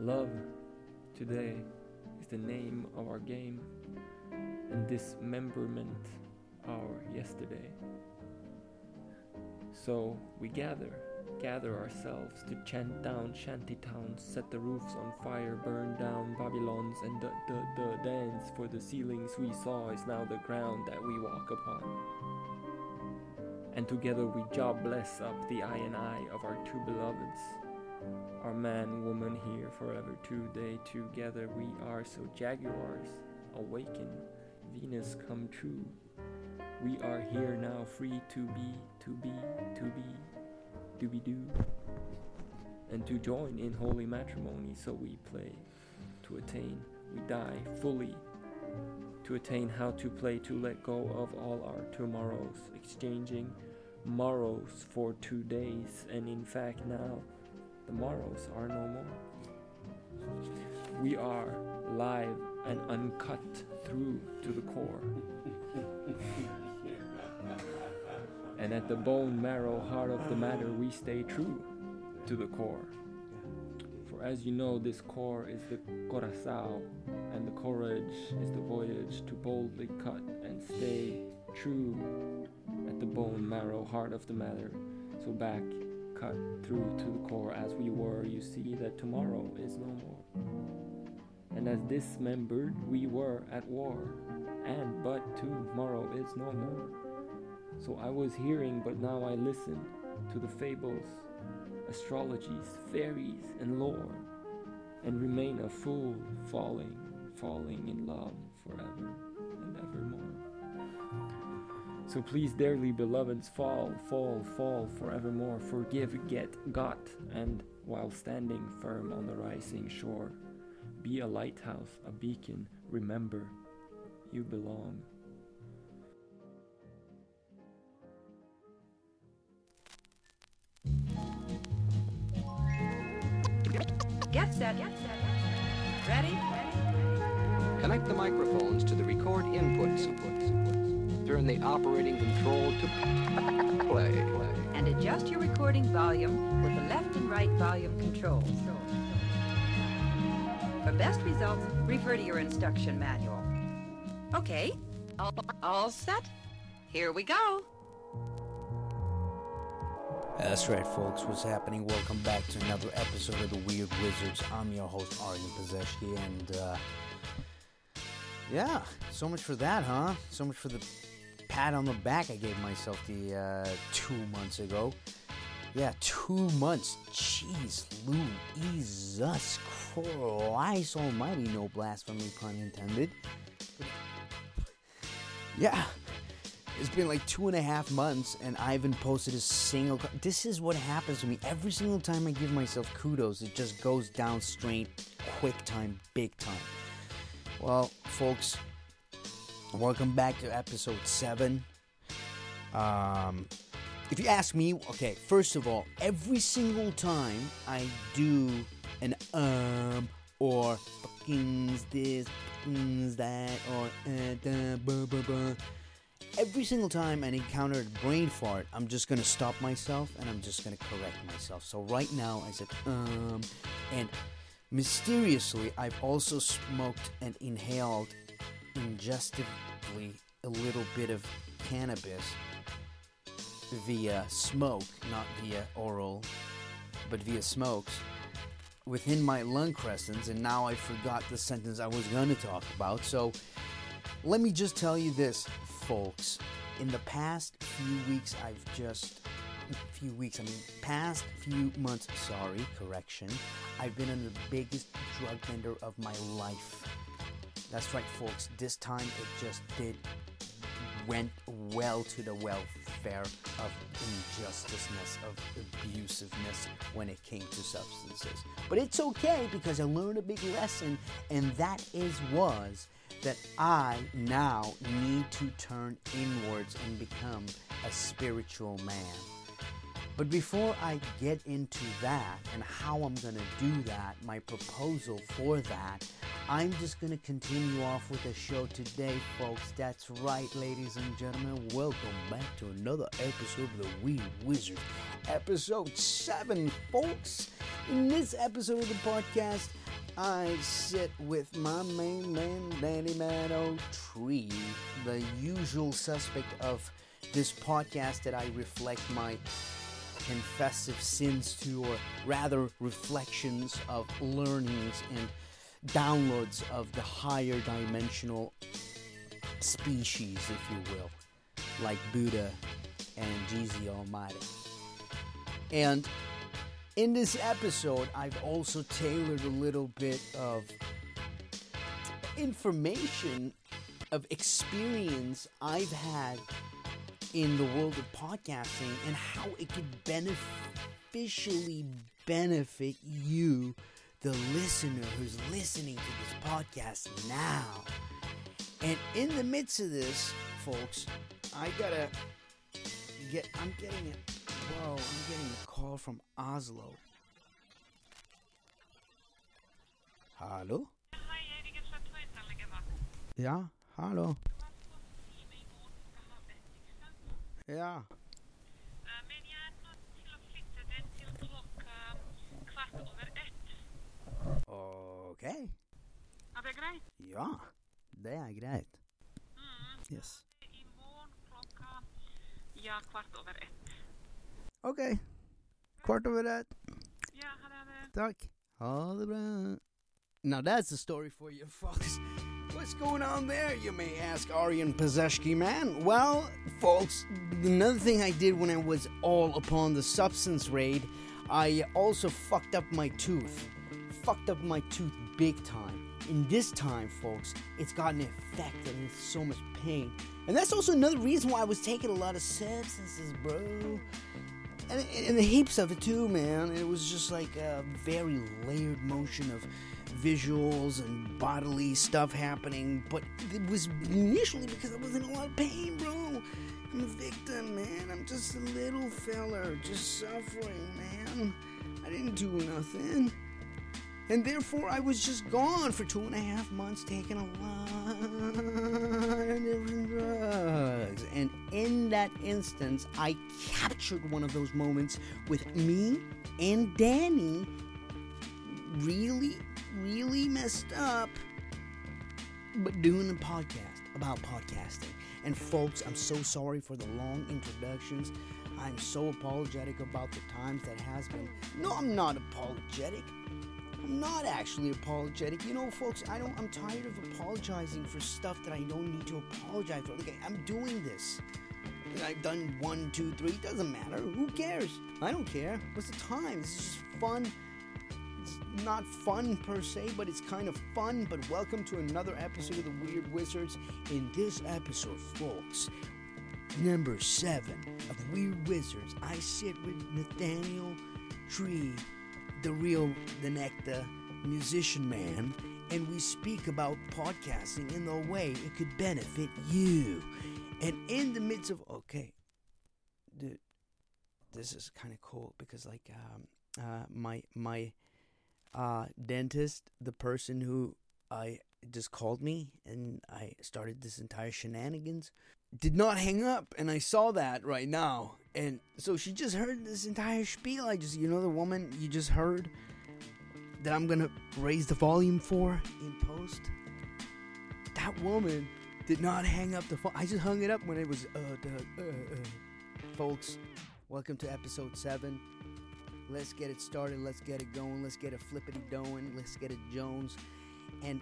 Love today is the name of our game, and dismemberment our yesterday. So we gather, gather ourselves to chant down shanty towns, set the roofs on fire, burn down Babylons, and the, the, the dance for the ceilings we saw is now the ground that we walk upon. And together we job bless up the I and I of our two beloveds. Our man, woman here forever today together we are so jaguars, awaken, Venus come true. We are here now free to be, to be, to be, do be do. And to join in holy matrimony, so we play. To attain, we die fully. To attain how to play, to let go of all our tomorrows, exchanging morrows for two days, and in fact now the morrows are no more. We are live and uncut through to the core. and at the bone marrow heart of the matter, we stay true to the core. For as you know, this core is the corazao, and the courage is the voyage to boldly cut and stay true at the bone marrow heart of the matter. So back, cut through to the core as we were, you see that tomorrow is no more. And as dismembered, we were at war, and but tomorrow is no more. So I was hearing, but now I listen to the fables, astrologies, fairies, and lore, and remain a fool, falling, falling in love forever. So please, dearly beloveds, fall, fall, fall forevermore. Forgive, get, got, and while standing firm on the rising shore, be a lighthouse, a beacon, remember, you belong. Get set. Get set. Ready? Ready? Connect the microphones to the record inputs. Turn the operating control to play. And adjust your recording volume with the left and right volume controls. For best results, refer to your instruction manual. Okay, all, all set? Here we go. That's right, folks. What's happening? Welcome back to another episode of the Weird Wizards. I'm your host, Arden Pazeshki, and uh, yeah, so much for that, huh? So much for the pat on the back I gave myself the uh, two months ago. Yeah, two months. Jeez, Louisus Christ Almighty, no blasphemy pun intended. Yeah, it's been like two and a half months, and I haven't posted a single. This is what happens to me every single time I give myself kudos. It just goes down straight, quick time, big time. Well, folks, welcome back to episode seven. Um, if you ask me, okay, first of all, every single time I do an um or fucking's this, fucking's that, or uh, da, buh, buh, buh, every single time I encounter a brain fart, I'm just gonna stop myself and I'm just gonna correct myself. So right now I said um, and mysteriously I've also smoked and inhaled ingestively a little bit of cannabis via smoke, not via oral, but via smokes within my lung crescents, and now I forgot the sentence I was going to talk about. So let me just tell you this, folks. In the past few weeks, I've just. Few weeks, I mean, past few months, sorry, correction. I've been on the biggest drug bender of my life. That's right, folks. This time it just did went well to the welfare of injusticeness, of abusiveness when it came to substances. But it's okay because I learned a big lesson, and that is was that I now need to turn inwards and become a spiritual man. But before I get into that and how I'm going to do that, my proposal for that, I'm just going to continue off with the show today, folks. That's right, ladies and gentlemen. Welcome back to another episode of the Weird Wizard, episode 7, folks. In this episode of the podcast, I sit with my main man, Danny Man Tree, the usual suspect of this podcast that I reflect my confessive sins to, or rather reflections of learnings and downloads of the higher dimensional species, if you will, like Buddha and Jesus Almighty. And in this episode, I've also tailored a little bit of information of experience I've had in the world of podcasting and how it could beneficially benefit you, the listener who's listening to this podcast now. And in the midst of this, folks, I gotta get, I'm getting it. Whoa, I'm getting a call from Oslo. Hallo? Ja, hallo. Ja. Men jeg er nødt til å flytte den til klokka kvart over ett. Ok. Er det greit? Ja, det er greit. Yes. I morgen klokka ja, kvart over ett. Ok. Kvart over ett. Ja, ha det. Tack. Ha det bra. Now that's a story for you, folks. What's going on there, you may ask, Aryan Pazeshki man? Well, folks, another thing I did when I was all upon the substance raid, I also fucked up my tooth. Fucked up my tooth big time. And this time, folks, it's got an effect and it's so much pain. And that's also another reason why I was taking a lot of substances, bro and, and the heaps of it too, man. It was just like a very layered motion of visuals and bodily stuff happening, but it was initially because I was in a lot of pain, bro. I'm a victim, man. I'm just a little feller, just suffering, man. I didn't do nothing. And therefore, I was just gone for two and a half months taking a lot of different drugs. And in that instance, I captured one of those moments with me and Danny really, really messed up, but doing a podcast about podcasting. And folks, I'm so sorry for the long introductions. I'm so apologetic about the times that has been. No, I'm not apologetic. I'm not actually apologetic. You know, folks, I don't. I'm tired of apologizing for stuff that I don't need to apologize for. Okay, I'm doing this. I've done one, two, three. Doesn't matter. Who cares? I don't care. What's the time? This is just fun. It's not fun per se, but it's kind of fun. But welcome to another episode of the Weird Wizards. In this episode, folks, number seven of Weird Wizards, I sit with Nathaniel Tree, the real, the nectar musician man, and we speak about podcasting in the way it could benefit you. And in the midst of, okay, dude, this is kind of cool because, like, um, uh, my my uh, dentist, the person who I just called me and I started this entire shenanigans, did not hang up, and I saw that right now. And so she just heard this entire spiel. I just, you know, the woman you just heard that I'm gonna raise the volume for in post. That woman did not hang up the phone. I just hung it up when it was, uh, duh, uh, uh. Folks, welcome to episode seven. Let's get it started. Let's get it going. Let's get it flippity doing. Let's get it Jones. And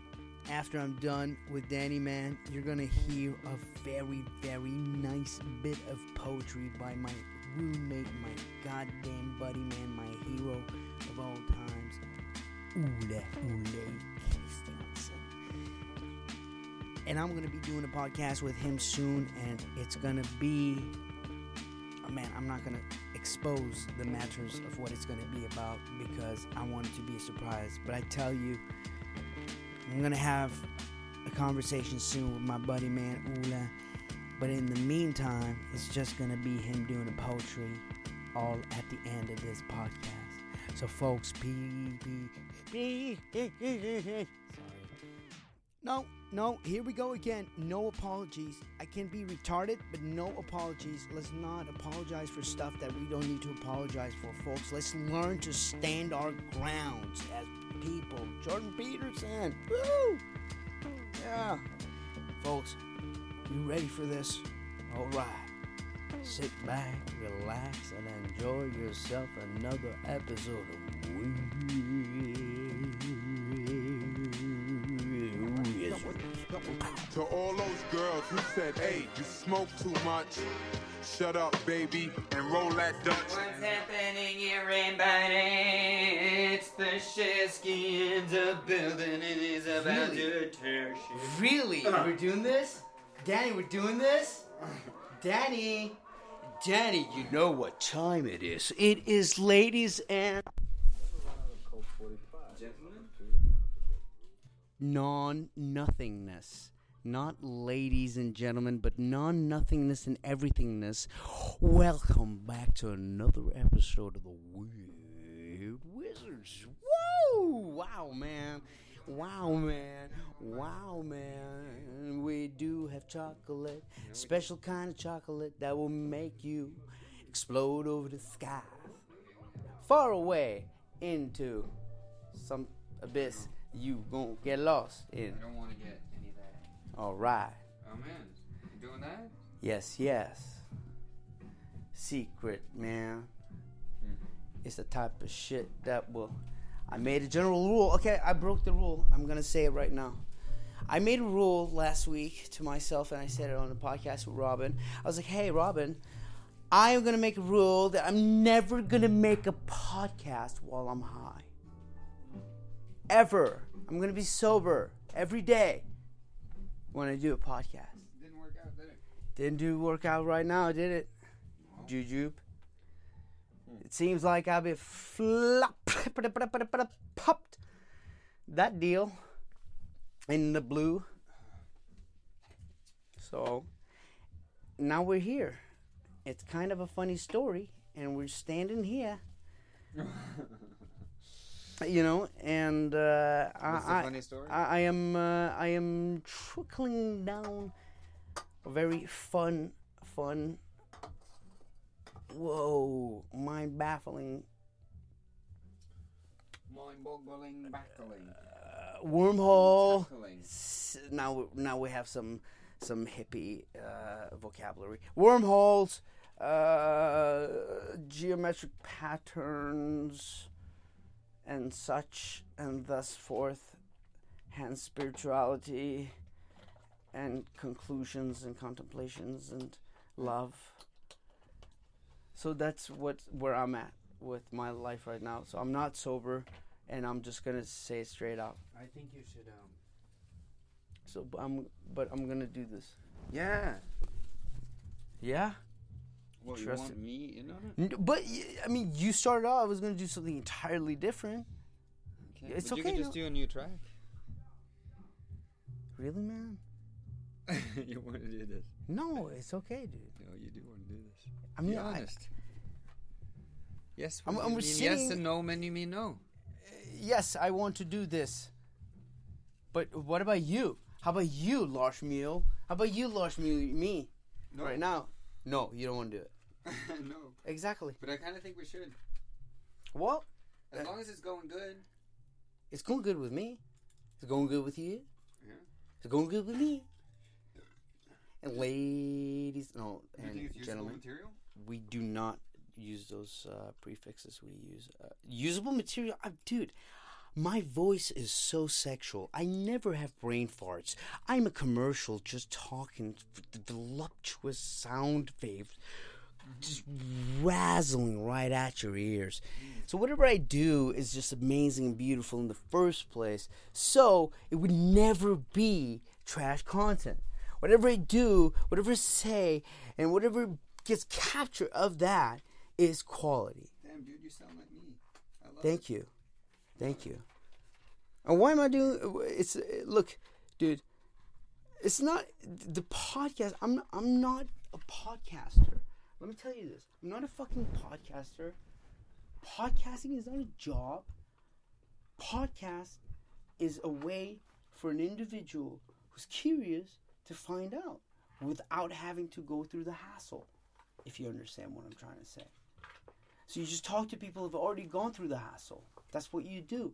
after I'm done with Danny Man, you're gonna hear a very, very nice bit of poetry by my roommate, my goddamn buddy man, my hero of all times, Ole Christiansen. And I'm gonna be doing a podcast with him soon, and it's gonna be oh man, I'm not gonna expose the matters of what it's gonna be about because I want it to be a surprise. But I tell you, I'm gonna have a conversation soon with my buddy man Ula. But in the meantime, it's just gonna be him doing a poetry all at the end of this podcast. So, folks, be, be, be, sorry. No, no, here we go again. No apologies. I can be retarded, but no apologies. Let's not apologize for stuff that we don't need to apologize for, folks. Let's learn to stand our grounds as people. Jordan Peterson. Woo! Yeah. Folks, you ready for this? All right. Sit back, relax, and enjoy yourself another episode of To all those girls who said, hey, you smoke too much, shut up, baby, and roll that Dutch. What's happening here, everybody? It's the Sheskins of building and is about to tear shit. Really? Uh-huh. We're doing this? Danny, we're doing this? Danny! Danny, you know what time it is. It is ladies and non nothingness. Not ladies and gentlemen, but non nothingness and everythingness. Welcome back to another episode of the Weird Wizards. Woo! Wow, man. Wow, man. Wow, man. We do have chocolate. Special kind of chocolate that will make you explode over the sky. Far away into some abyss you gonna get lost in. I don't want to get any of that. All right. Amen. you doing that? Yes, yes. Secret, man. Hmm. It's the type of shit that will. I made a general rule. Okay, I broke the rule. I'm gonna say it right now. I made a rule last week to myself, and I said it on the podcast with Robin. I was like, "Hey, Robin, I am gonna make a rule that I'm never gonna make a podcast while I'm high. Ever. I'm gonna be sober every day when I do a podcast." Didn't work out, did it? Didn't do work out right now, did it? Jujube. It seems like I've been flop, popped that deal in the blue. So now we're here. It's kind of a funny story, and we're standing here. you know, and uh, I, I- funny story? I, am uh, I am trickling down a very fun, fun, whoa, mind baffling Mind-boggling, battling, uh, wormhole. S- Now, now we have some some hippie uh, vocabulary. Wormholes, uh, geometric patterns, and such, and thus forth. Hence, spirituality, and conclusions, and contemplations, and love. So that's what where I'm at with my life right now. So I'm not sober, and I'm just gonna say it straight out. I think you should um. So but I'm but I'm gonna do this. Yeah. Yeah. Well, you Trust want me in on it? But I mean, you started out. I was gonna do something entirely different. Okay. It's but okay, You could just do a new track. Really, man? you want to do this? No, it's okay, dude. No, you do want to do this. I mean, Be I, honest. Yes. I'm- I'm mean sitting- yes and no, when you mean no. Uh, yes, I want to do this. But what about you? How about you, Lars Mule? How about you, Lars Mule? Me No. right now? No, you don't want to do it. no. Exactly. But I kind of think we should. Well, As Uh, long as it's going good. it's going good with me. It's going good with you. Yeah. It's going good with me. And ladies, no, You and think it's gentlemen. material? we do not use those uh, prefixes. We use uh, usable material. Uh, dude, my voice is so sexual. I never have brain farts. I'm a commercial just talking the voluptuous sound waves just razzling right at your ears. So whatever I do is just amazing and beautiful in the first place. So it would never be trash content. Whatever I do, whatever I say, and whatever gets captured of that is quality. Damn, dude, you sound like me. I love Thank you. Thank you. And why am I doing it's look, dude, it's not the podcast I'm I'm not a podcaster. Let me tell you this. I'm not a fucking podcaster. Podcasting is not a job. Podcast is a way for an individual who's curious to find out without having to go through the hassle. If you understand what I'm trying to say. So you just talk to people who've already gone through the hassle. That's what you do.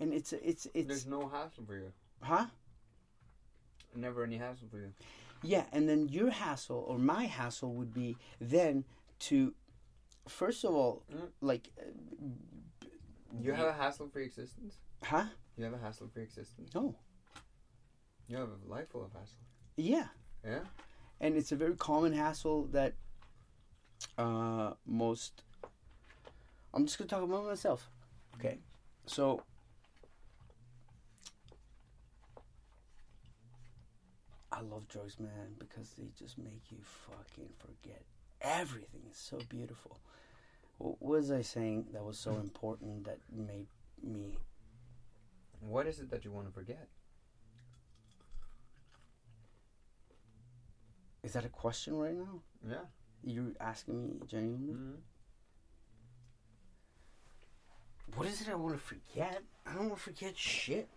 And it's it's it's There's no hassle for you. huh? Never any hassle for you. Yeah, and then your hassle or my hassle would be then to, first of all, Mm. like, uh, You have a hassle-free existence. huh? You have a hassle-free existence. No. You have a life full of hassle. Yeah, Yeah. and it's a very common hassle that uh, most. I'm just gonna talk about myself. Okay, so. I love drugs, man, because they just make you fucking forget everything. It's so beautiful. What was I saying that was so important that made me What is it that you want to forget? Is that a question right now? Yeah. You're asking me genuinely? Mm-hmm. What is it I want to forget? I don't want to forget shit.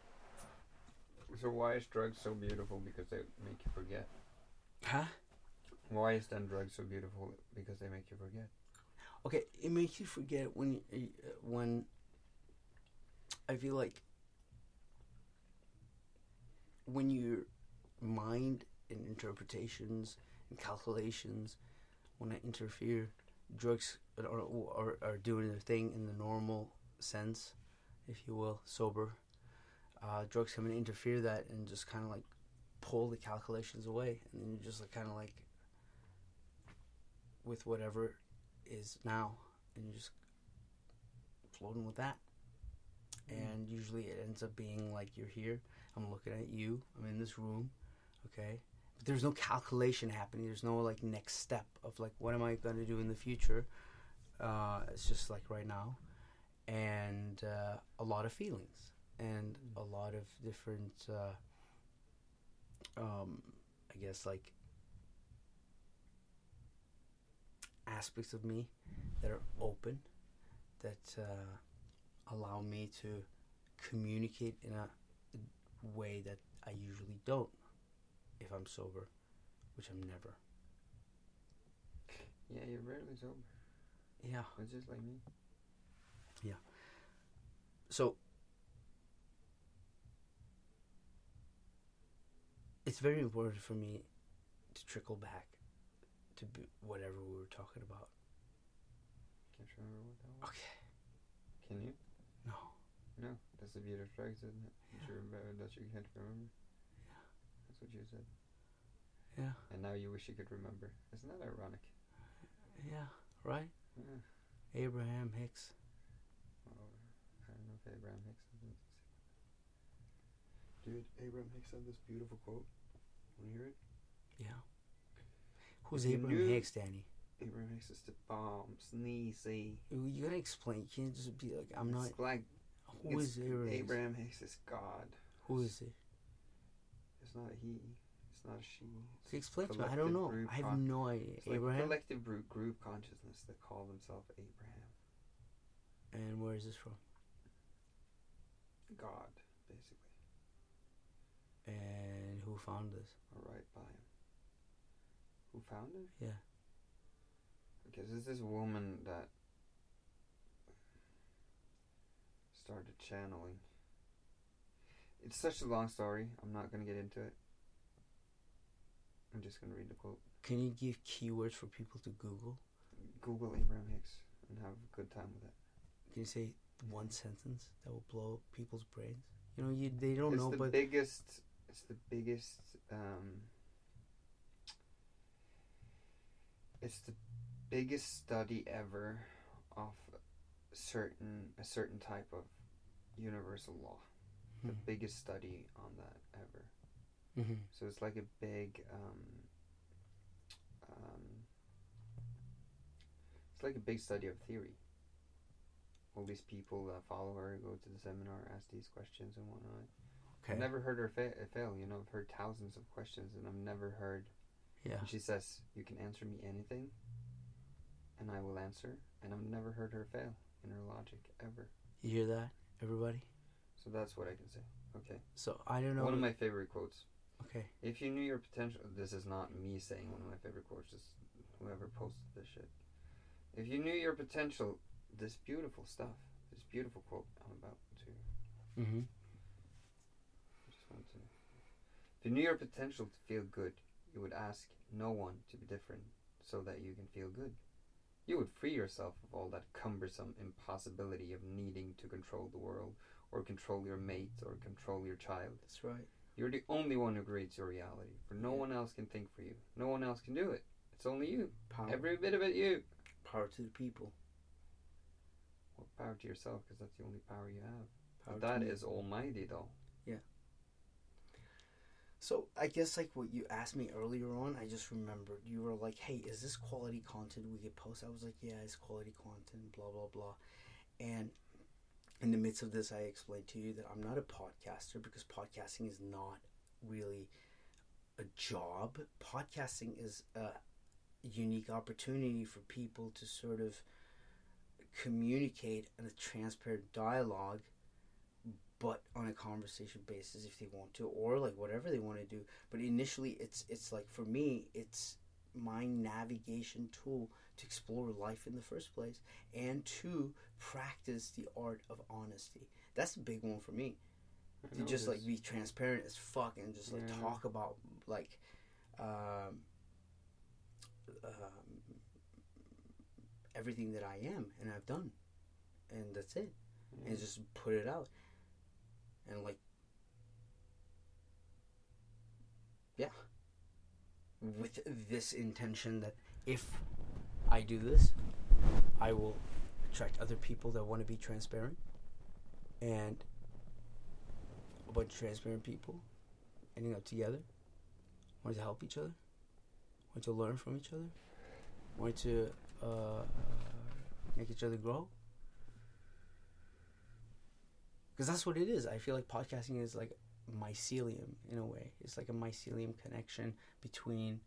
So why is drugs so beautiful? Because they make you forget. Huh? Why is then drugs so beautiful? Because they make you forget. Okay, it makes you forget when uh, when I feel like when your mind and interpretations and calculations when I interfere, drugs are, are are doing their thing in the normal sense, if you will, sober. Uh, drugs come and interfere that and just kind of like pull the calculations away, and then you're just like kind of like with whatever is now, and you're just floating with that. And usually it ends up being like you're here. I'm looking at you. I'm in this room. Okay. But there's no calculation happening. There's no like next step of like what am I going to do in the future. Uh, it's just like right now, and uh, a lot of feelings and a lot of different. Uh, um, I guess like aspects of me that are open, that uh, allow me to communicate in a way that I usually don't if I'm sober, which I'm never. Yeah, you're rarely sober. Yeah. It's just like me. Yeah. So it's very important for me to trickle back to be whatever we were talking about. Can't you remember what that was? Okay. Can you? No. No. That's the beauty of drugs, isn't it? That you remember that you can't remember. Yeah. That's what you said. Yeah. And now you wish you could remember. Isn't that ironic? Yeah. Right. Yeah. Abraham Hicks. Well, I don't know if Abraham Hicks said. Dude, Abraham Hicks had this beautiful quote. Want to hear it? Yeah. Who's You Abraham Hicks, Danny? Abraham Hicks is the bomb, sneezy. You you gotta explain. You can't just be like, I'm not. It's like Who is Abraham? Hicks? Abraham Hicks is God. Who is he? It's not a he. It's not a she. It's explain to me. I don't know. I have con- no idea. It's like Abraham. collective group, group consciousness that call themselves Abraham. And where is this from? God, basically. And who found this? Or right by him. Who found it? Yeah. Because there's this woman that started channeling. It's such a long story. I'm not going to get into it. I'm just going to read the quote. Can you give keywords for people to Google? Google Abraham Hicks and have a good time with it. Can you say one sentence that will blow people's brains? You know, you they don't know. it's know, the but biggest. It's the biggest. Um, it's the biggest study ever of certain a certain type of universal law. The Hmm. biggest study on that ever. Mhm. So it's like a big. Um, um, it's like a big study of theory. All these people that follow her go to the seminar, ask these questions and whatnot. Okay, I've never heard her fa- fail. You know, I've heard thousands of questions, and I've never heard. yeah, And she says, "You can answer me anything, and I will answer, and I've never heard her fail in her logic ever. You hear that, everybody? So that's what I can say. Okay. So I don't know. One of my favorite quotes. okay. If you knew your potential, this is not me saying one of my favorite quotes. Just whoever posted this shit. If you knew your potential, this beautiful stuff, this beautiful quote I'm about to. Mm-hmm. To. If you knew your potential to feel good, you would ask no one to be different, so that you can feel good. You would free yourself of all that cumbersome impossibility of needing to control the world, or control your mate, or control your child. That's right. You're the only one who creates your reality, for no Yeah. one else can think for you. No one else can do it. It's only you. Power. Every bit of it, you. power to the people. Well, power to yourself, because that's the only power you have. Power But that me. almighty, though. So I guess like what you asked me earlier on, I just remembered you were like, "Hey, is this quality content we could post?" I was like, "Yeah, it's quality content." Blah blah blah. And in the midst of this, I explained to you that I'm not a podcaster because podcasting is not really a job. Podcasting is a unique opportunity for people to sort of communicate in a transparent dialogue but on a conversation basis if they want to or like whatever they want to do. But initially it's it's like for me it's my navigation tool to explore life in the first place and to practice the art of honesty. That's a big one for me. To just like be transparent as fuck and just like Yeah. talk about like um, um, everything that I am and I've done. And that's it. And just put it out and like yeah. With this intention that if I do this I will attract other people that want to be transparent and a bunch of transparent people ending up together wanting to help each other wanting to learn from each other wanting to uh, make each other grow because that's what it is. I feel like podcasting is like mycelium in a way. It's like a mycelium connection between,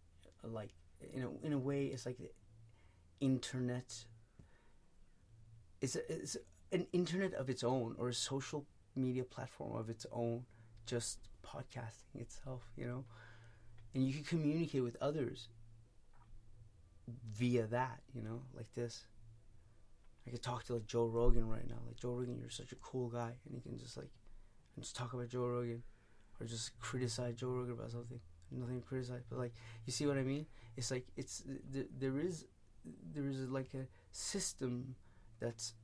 like, in a in a way, it's like the internet. It's a, it's an internet of its own or a social media platform of its own. Just podcasting itself, you know, and you can communicate with others via that, you know, like this. I could talk to like Joe Rogan right now. Like Joe Rogan, you're such a cool guy, and you can just like, just talk about Joe Rogan, or just criticize Joe Rogan about something. Nothing to criticize, but like, you see what I mean? It's like it's th- there is there is like a system that's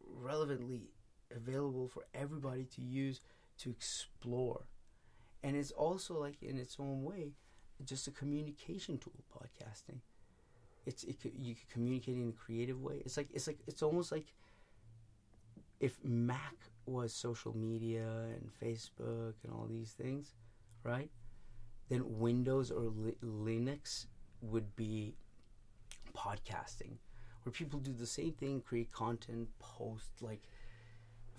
relevantly available for everybody to use to explore, and it's also like in its own way, just a communication tool. Podcasting it's it could, you could communicate in a creative way. It's like it's like it's almost like if Mac was social media and Facebook and all these things, right? Then Windows or li- Linux would be podcasting, where people do the same thing, create content, post like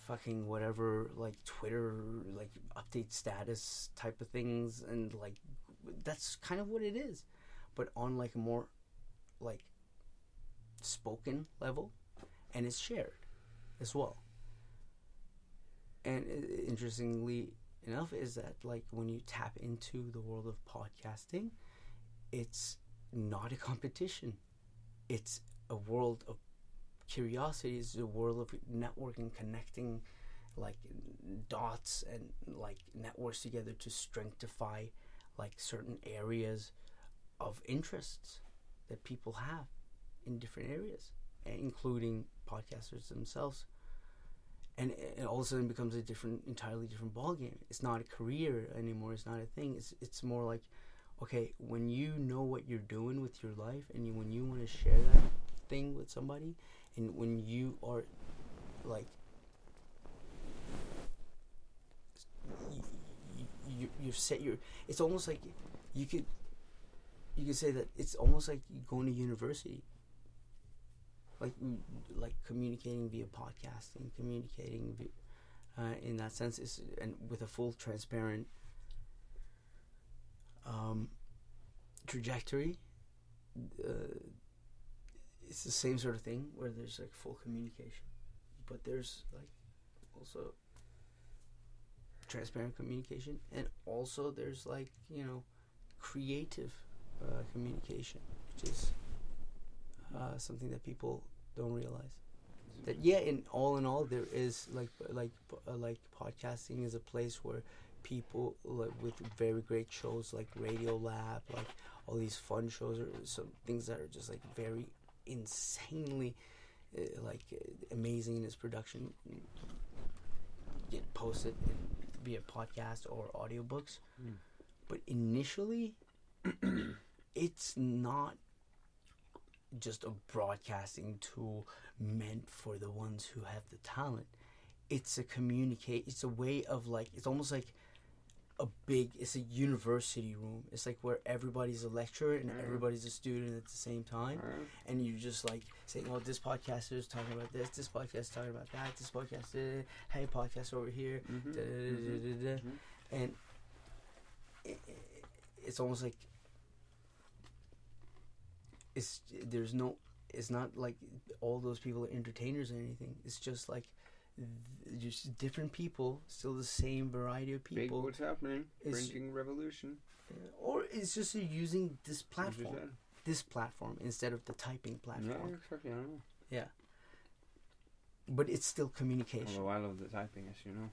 fucking whatever, like Twitter, like update status type of things, and like that's kind of what it is, but on like a more like spoken level and it's shared as well. And i- interestingly enough is that like when you tap into the world of podcasting it's not a competition. It's a world of curiosity. It's a world of networking connecting like dots and like networks together to strengthify like certain areas of interests that people have in different areas, eh, including podcasters themselves. And it all of a sudden becomes a different, entirely different ballgame. It's not a career anymore. It's not a thing. It's it's more like, okay, when you know what you're doing with your life, and you, when you want to share that thing with somebody, and when you are, like, you, you, you've set your. It's almost like you could you could say that it's almost like going to university like like communicating via podcasting communicating vi- uh, in that sense is and with a full transparent um, trajectory uh, it's the same sort of thing where there's like full communication, but there's like also transparent communication, and also there's like you know creative uh, communication, which is uh, something that people don't realize. That yeah, in all in all, there is like like uh, like podcasting is a place where people like with very great shows like Radiolab, like all these fun shows or some things that are just like very insanely uh, like uh, amazing in its production get posted via podcast or audiobooks. Mm. But initially, it's not just a broadcasting tool meant for the ones who have the talent. It's a communicate. It's a way of like. It's almost like a big. It's a university room. It's like where everybody's a lecturer and everybody's a student at the same time, and you're just like saying, "Oh, this podcaster is talking about this. This podcast is talking about that. This podcast, uh, hey, podcast over here." Mm-hmm. da, da, da. And it, it's almost like it's there's no it's not like all those people are entertainers or anything it's just like th- just different people still the same variety of Big people what's happening? It's- Printing revolution. Or it's just using this platform this platform instead of the typing platform. Yeah, exactly. I know. Yeah. But it's still communication Although I love the typing, as you know.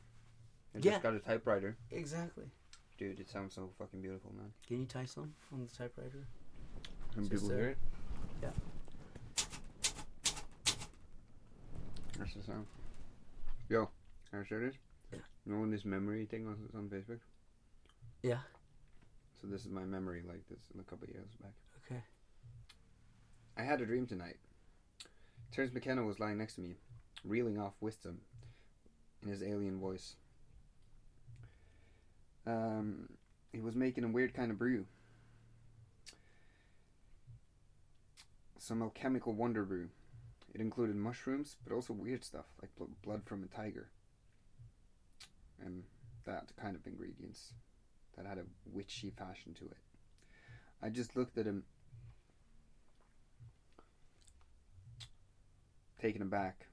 I Yeah. just got a typewriter. exactly Dude, it sounds so fucking beautiful, man. can you type some on the typewriter Can people hear it? yeah. That's the sound. Yo, I share this? Yeah. You know when this memory thing was on Facebook? yeah So this is my memory like this a couple of years back. okay I had a dream tonight. Terence McKenna was lying next to me, reeling off wisdom in his alien voice. Um, he was making a weird kind of brew. Some alchemical wonder brew. It included mushrooms, but also weird stuff like bl- blood from a tiger. And that kind of ingredients that had a witchy fashion to it. I just looked at him taken aback,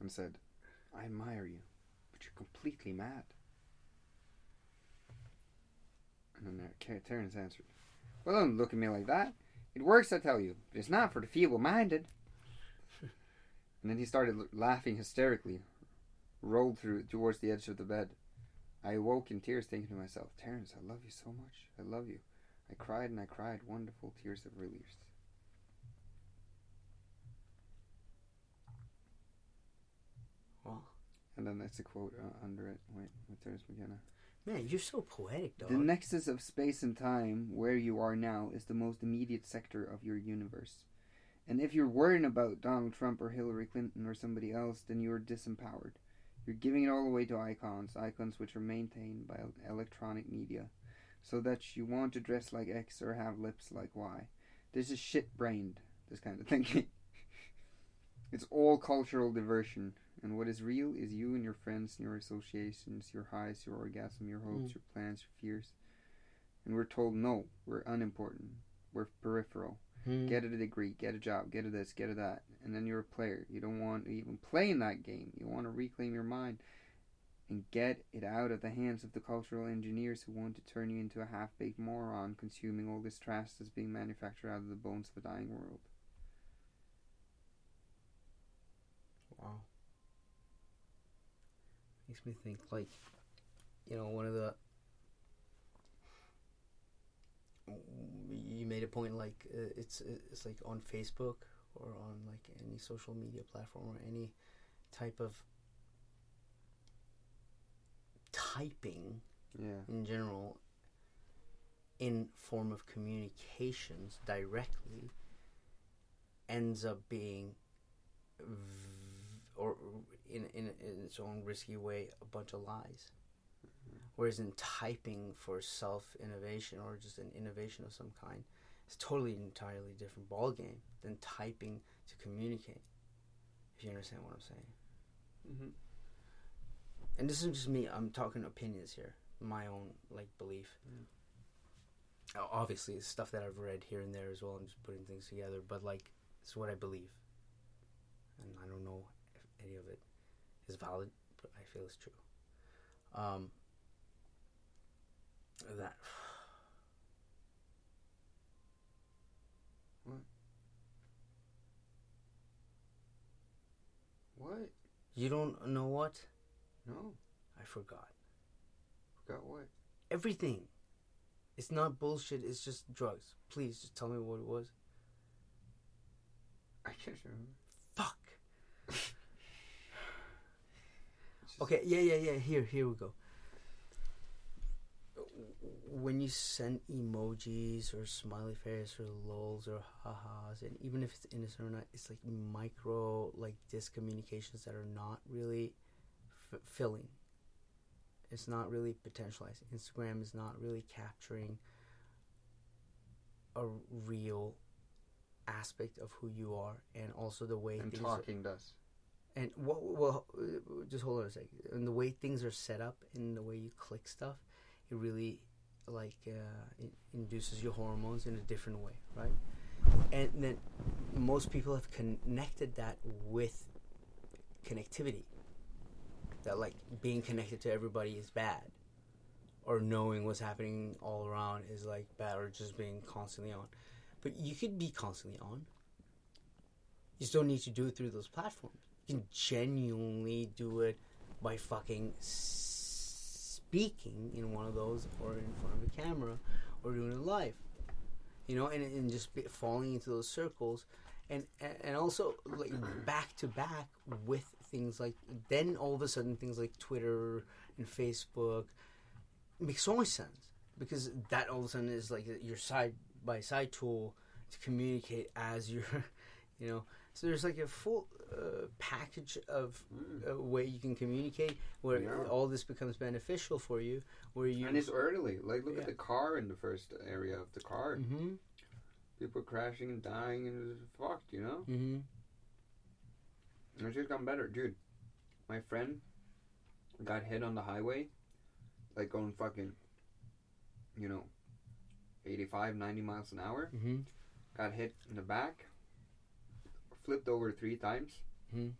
and said, I admire you, but you're completely mad. And then Terence answered, Well, don't look at me like that. It works, I tell you, but it's not for the feeble minded. and then he started laughing hysterically, rolled through towards the edge of the bed. I awoke in tears, thinking to myself, Terence, I love you so much. I love you. I cried and I cried, wonderful tears of release. well And then that's a quote uh, under it. Wait, Terence McKenna. Man you're so poetic dog The nexus of space and time, where you are now, is the most immediate sector of your universe. And if you're worrying about Donald Trump or Hillary Clinton or somebody else, then you're disempowered. You're giving it all away to icons, icons which are maintained by electronic media, so that you want to dress like X or have lips like Y. This is shit brained, this kind of thinking. it's all cultural diversion, and what is real is you and your friends and your associations, your highs, your orgasm, your hopes, Mm. your plans, your fears. And we're told no, we're unimportant, we're peripheral. Hmm. Get a degree, get a job, get a this, get a that, and then you're a player. You don't want to even play in that game. You want to reclaim your mind and get it out of the hands of the cultural engineers who want to turn you into a half-baked moron, consuming all this trash that's being manufactured out of the bones of a dying world. Wow. Makes me think like, you know, one of the. You made a point like uh, it's it's like on Facebook or on like any social media platform or any type of typing Yeah. in general in form of communications directly ends up being v- or in, in in its own risky way a bunch of lies whereas in typing for self innovation or just an innovation of some kind it's totally entirely different ball game than typing to communicate if you understand what i'm saying Mm-hmm. and this is just me i'm talking opinions here my own like belief uh, obviously it's stuff that I've read here and there as well. I'm just putting things together, but like it's what I believe, and I don't know if any of it is valid, but I feel it's true. Um, that What? you don't know what No. I forgot. Forgot what? Everything. It's not bullshit. It's just drugs. Please just tell me what it was. I can't remember. Fuck. It's just- Okay, yeah, yeah, yeah. Here, here we go. When you send emojis or smiley face or lols or ha-has, and even if it's innocent or not, it's like micro, like discommunications that are not really f- filling. It's not really potentialized. Instagram is not really capturing a real aspect of who you are, and also the way And things are- talking does. And what? Well, just hold on a second. And the way things are set up, and the way you click stuff, it really like uh, it induces your hormones in a different way, right? And then most people have connected that with connectivity. That like being connected to everybody is bad, or knowing what's happening all around is like bad, or just being constantly on. But you could be constantly on. You still need to do it through those platforms. Can genuinely do it by fucking speaking in one of those or in front of a camera or doing it live. You know, and, and just falling into those circles. And, and also like back to back with things like then all of a sudden things like Twitter and Facebook make so much sense because that all of a sudden is like your side by side tool to communicate as you're you know so there's like a full uh, package of uh, way you can communicate where Yeah. all this becomes beneficial for you where you And it's early. Like, look Yeah. at the car in the first area of the car. mm-hmm, People crashing and dying and it's fucked, you know? mm-hmm. And it's just gotten better. Dude, my friend got hit on the highway, like going fucking, you know, 85, 90 miles an hour. Mm-hmm. Got hit in the back, flipped over three times. Mhm.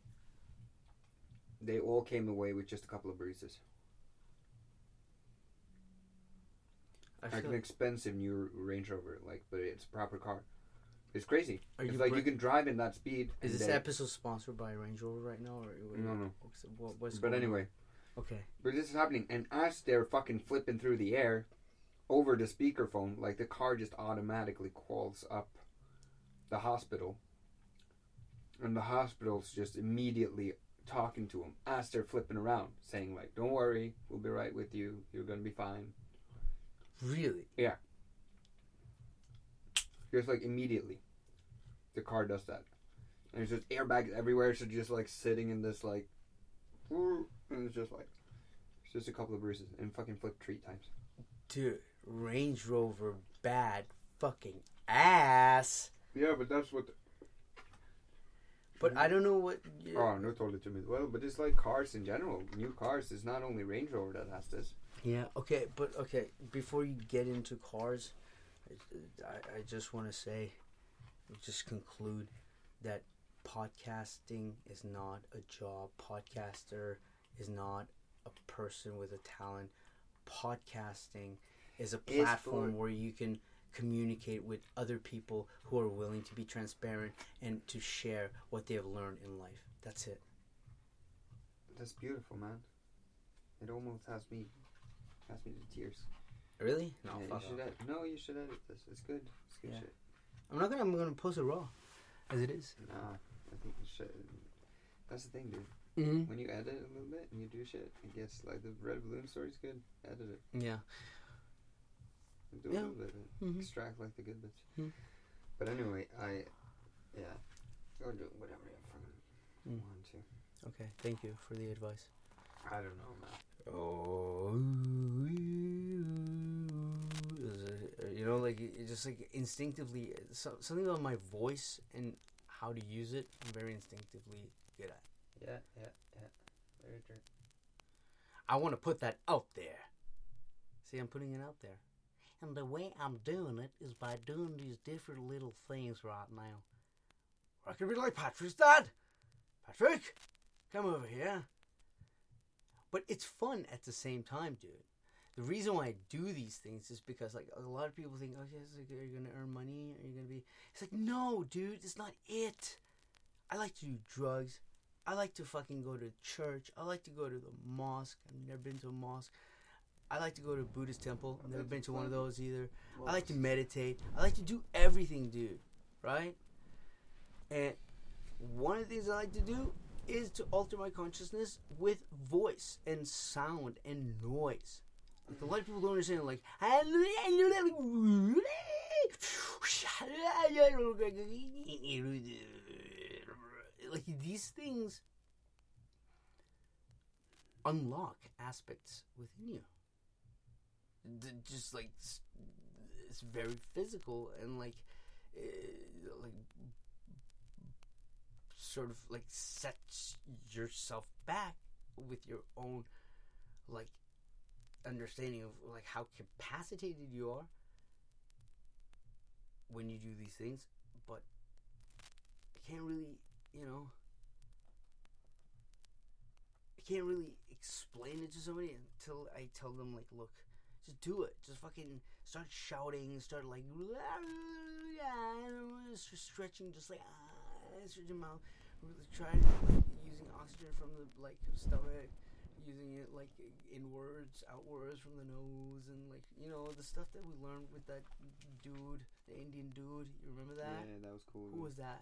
They all came away with just a couple of bruises. I Like an expensive new Range Rover, like, but it's a proper car. It's crazy. Are it's you like br- you can drive in that speed. is this they- episode sponsored by Range Rover right now or No, no. what's, what, what's But going on? anyway, okay But this is happening, and as they're fucking flipping through the air over the speakerphone, like the car just automatically calls up the hospital, and the hospital's just immediately talking to them as they're flipping around, saying like, "Don't worry, we'll be right with you. You're gonna be fine." really Yeah. Just like immediately, the car does that, and there's just airbags everywhere. So just like sitting in this like, and it's just like, it's just a couple of bruises and fucking flipped three times. dude Range Rover bad fucking ass Yeah, but that's what. But I don't know what you- Oh, no, told it to me. Well, but it's like cars in general. New cars. It's not only Range Rover that has this. Yeah. Okay. But okay. Before you get into cars, I, I just want to say, just conclude that podcasting is not a job. Podcaster is not a person with a talent. Podcasting is a platform for- where you can communicate with other people who are willing to be transparent and to share what they have learned in life. That's it. That's beautiful, man. It almost has me, has me to tears. Really? No, yeah, you should off. ed- no, you should edit this. It's good. It's good Yeah. shit. I'm not gonna. I'm gonna post it raw, as it is. Nah, I think you should. That's the thing, dude. Mm-hmm. When you edit a little bit and you do shit, I guess like the red balloon story's good. Edit it. Yeah. Do Yeah. a little bit. and Mhm. Extract like the good bits. Mhm. But anyway, I, yeah, go do whatever you fucking Mm. want to. Okay. Thank you for the advice. I don't know, man. Oh, you know, like it it just like instinctively, so, something about my voice and how to use it. I'm very instinctively good at. Yeah, yeah, yeah. Very true. I want to put that out there. See, I'm putting it out there. And the way I'm doing it is by doing these different little things right now. I could be like Patrick's dad. Patrick, come over here. But it's fun at the same time, dude. The reason why I do these things is because, like, a lot of people think, oh, yes, are you gonna earn money? Are you gonna be? It's like, no, dude, it's not it. I like to do drugs. I like to fucking go to church. I like to go to the mosque. I've never been to a mosque. I like to go to a Buddhist temple. I've never been to one of those either. I like to meditate. I like to do everything, dude. Right? And one of the things I like to do is to alter my consciousness with voice and sound and noise. Like a lot of people don't understand. Like, like these things unlock aspects within you. Just like it's very physical and like uh, like sort of like sets yourself back with your own like understanding of like how capacitated you are when you do these things but I can't really you know I can't really explain it to somebody until I tell them like look just do it just fucking start shouting start like stretching just like ah, stretch your mouth really try like, using oxygen from the like stomach using it like inwards outwards from the nose and like you know the stuff that we learned with that dude the Indian dude you remember that Yeah, that was cool. who was that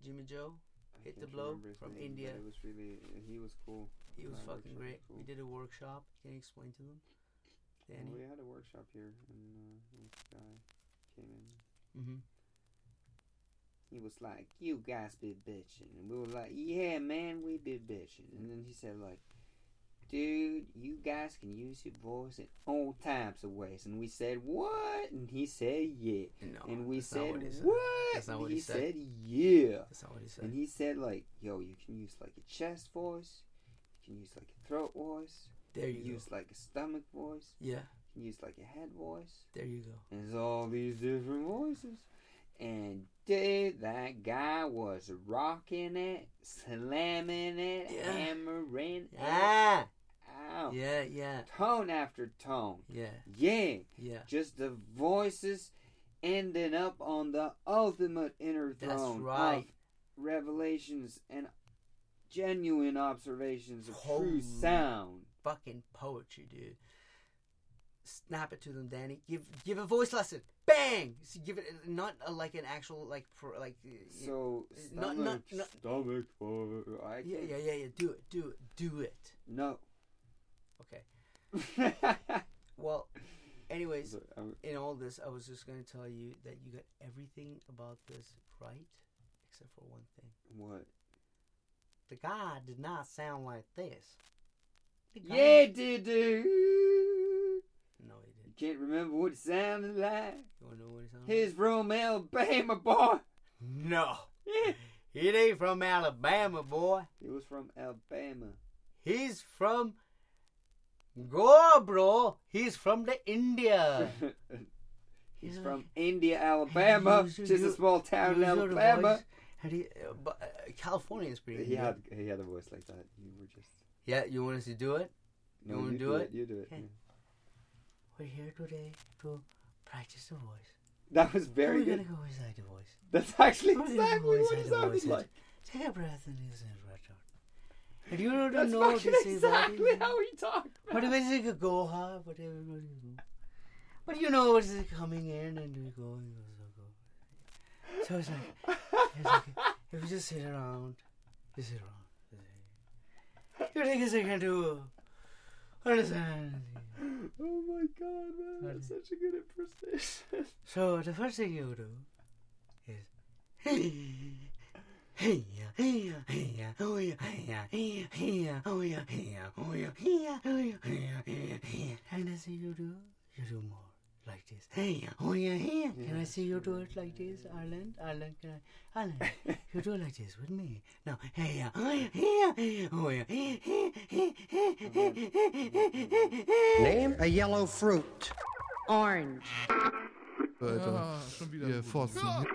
Jimmy Joe I hit the blow from name, India. It was really he was cool. He was fucking great. cool. We did a workshop. Can you explain to them? Well, we had a workshop here, and uh, this guy came in. Mm-hmm. He was like, "You guys be bitching," and we were like, "Yeah, man, we be bitching." And then he said, "Like, dude, you guys can use your voice in all types of ways." And we said, "What?" And he said, "Yeah." No, and we that's not said, what he said. "What?" That's not and what he he said. said, "Yeah." That's not what he said. And he said, like, "Yo, you can use like a chest voice, you can use like a throat voice, There you you go. use like a stomach voice, Yeah, you can use like a head voice." there you go. And There's all these different voices. And dude, that guy was rocking it, slamming it, Yeah. hammering Ah, it out. yeah, yeah, Tone after tone. yeah, Yeah. yeah. Just the voices ending up on the ultimate inner That's throne right. of revelations and genuine observations of Holy true sound. Fucking poetry, dude. Snap it to them, Danny. Give give a voice lesson. Bang. See, give it not a, like an actual like pro, like. So not- stomach, not- not- stomach, for I yeah, yeah, yeah, yeah. Do it, do it, do it. No. Okay. Well, anyways, So, um, in all this, I was just going to tell you that you got everything about this right, except for one thing. what? The guy did not sound like this. The guy- Yeah, did do. No, he didn't. Can't remember what it sounded like. You want to know what he sounded He's from Alabama, boy. No. Yeah. He ain't from Alabama, boy. He was from Alabama. He's from Goa, bro. He's from the India. He's Yeah. from India, Alabama, Use your- just a small town in Alabama. voice. How do you, uh, but, uh, California is pretty He good. had he had a voice like that. You were just Yeah, you want us to do it? You wanna do it? You do it. Okay. yeah. We're here today to practice the voice. That was very We're good. gonna go inside the voice. That's actually We're exactly what it the sounded like. Take a breath and use it right out. And you don't That's know fucking this is exactly how he talked. But man. if it's like a go high, but everybody. But you know what's coming in and we go and go, go, go. So it's like, it's like if you just sit around, just sit around. You take a second to understand. Oh my god, man, that's such a good impersonation. So the first thing you do is hey hey yeah hey yeah hey yeah oh yeah hey yeah hey yeah hey yeah oh yeah hey yeah oh yeah hey yeah oh yeah hey yeah hey yeah hey yeah and as you do you do more like this. Hey yeah oh yeah hey yeah can I see you do it like this? Ireland Ireland can I? Ireland you do it like this with me. Now hey yeah oh yeah hey yeah hey yeah oh yeah hey hey hey hey hey hey hey Name a yellow fruit. Orange. Alter. Ah, schon wieder Ihr ein Pfosten.